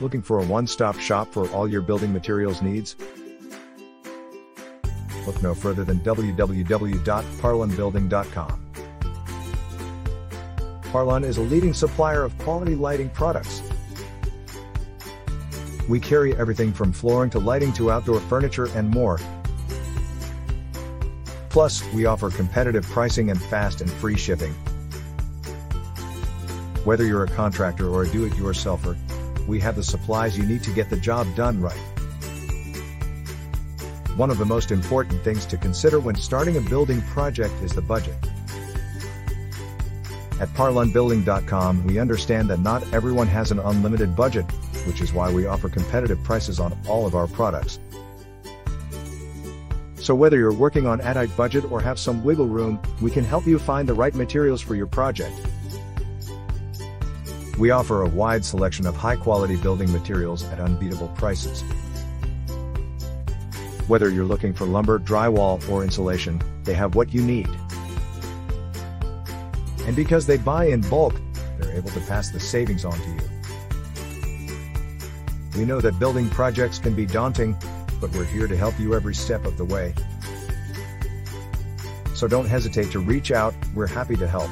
Looking for a one-stop shop for all your building materials needs? Look no further than www.parlunbuilding.com. Parlun is a leading supplier of quality lighting products. We carry everything from flooring to lighting to outdoor furniture and more. Plus, we offer competitive pricing and fast and free shipping. Whether you're a contractor or a do-it-yourselfer, we have the supplies you need to get the job done right. One of the most important things to consider when starting a building project is the budget. At parlunbuilding.com, we understand that not everyone has an unlimited budget, which is why we offer competitive prices on all of our products. So whether you're working on a tight budget or have some wiggle room, we can help you find the right materials for your project. We offer a wide selection of high-quality building materials at unbeatable prices. Whether you're looking for lumber, drywall, or insulation, they have what you need. And because they buy in bulk, they're able to pass the savings on to you. We know that building projects can be daunting, but we're here to help you every step of the way. So don't hesitate to reach out, we're happy to help.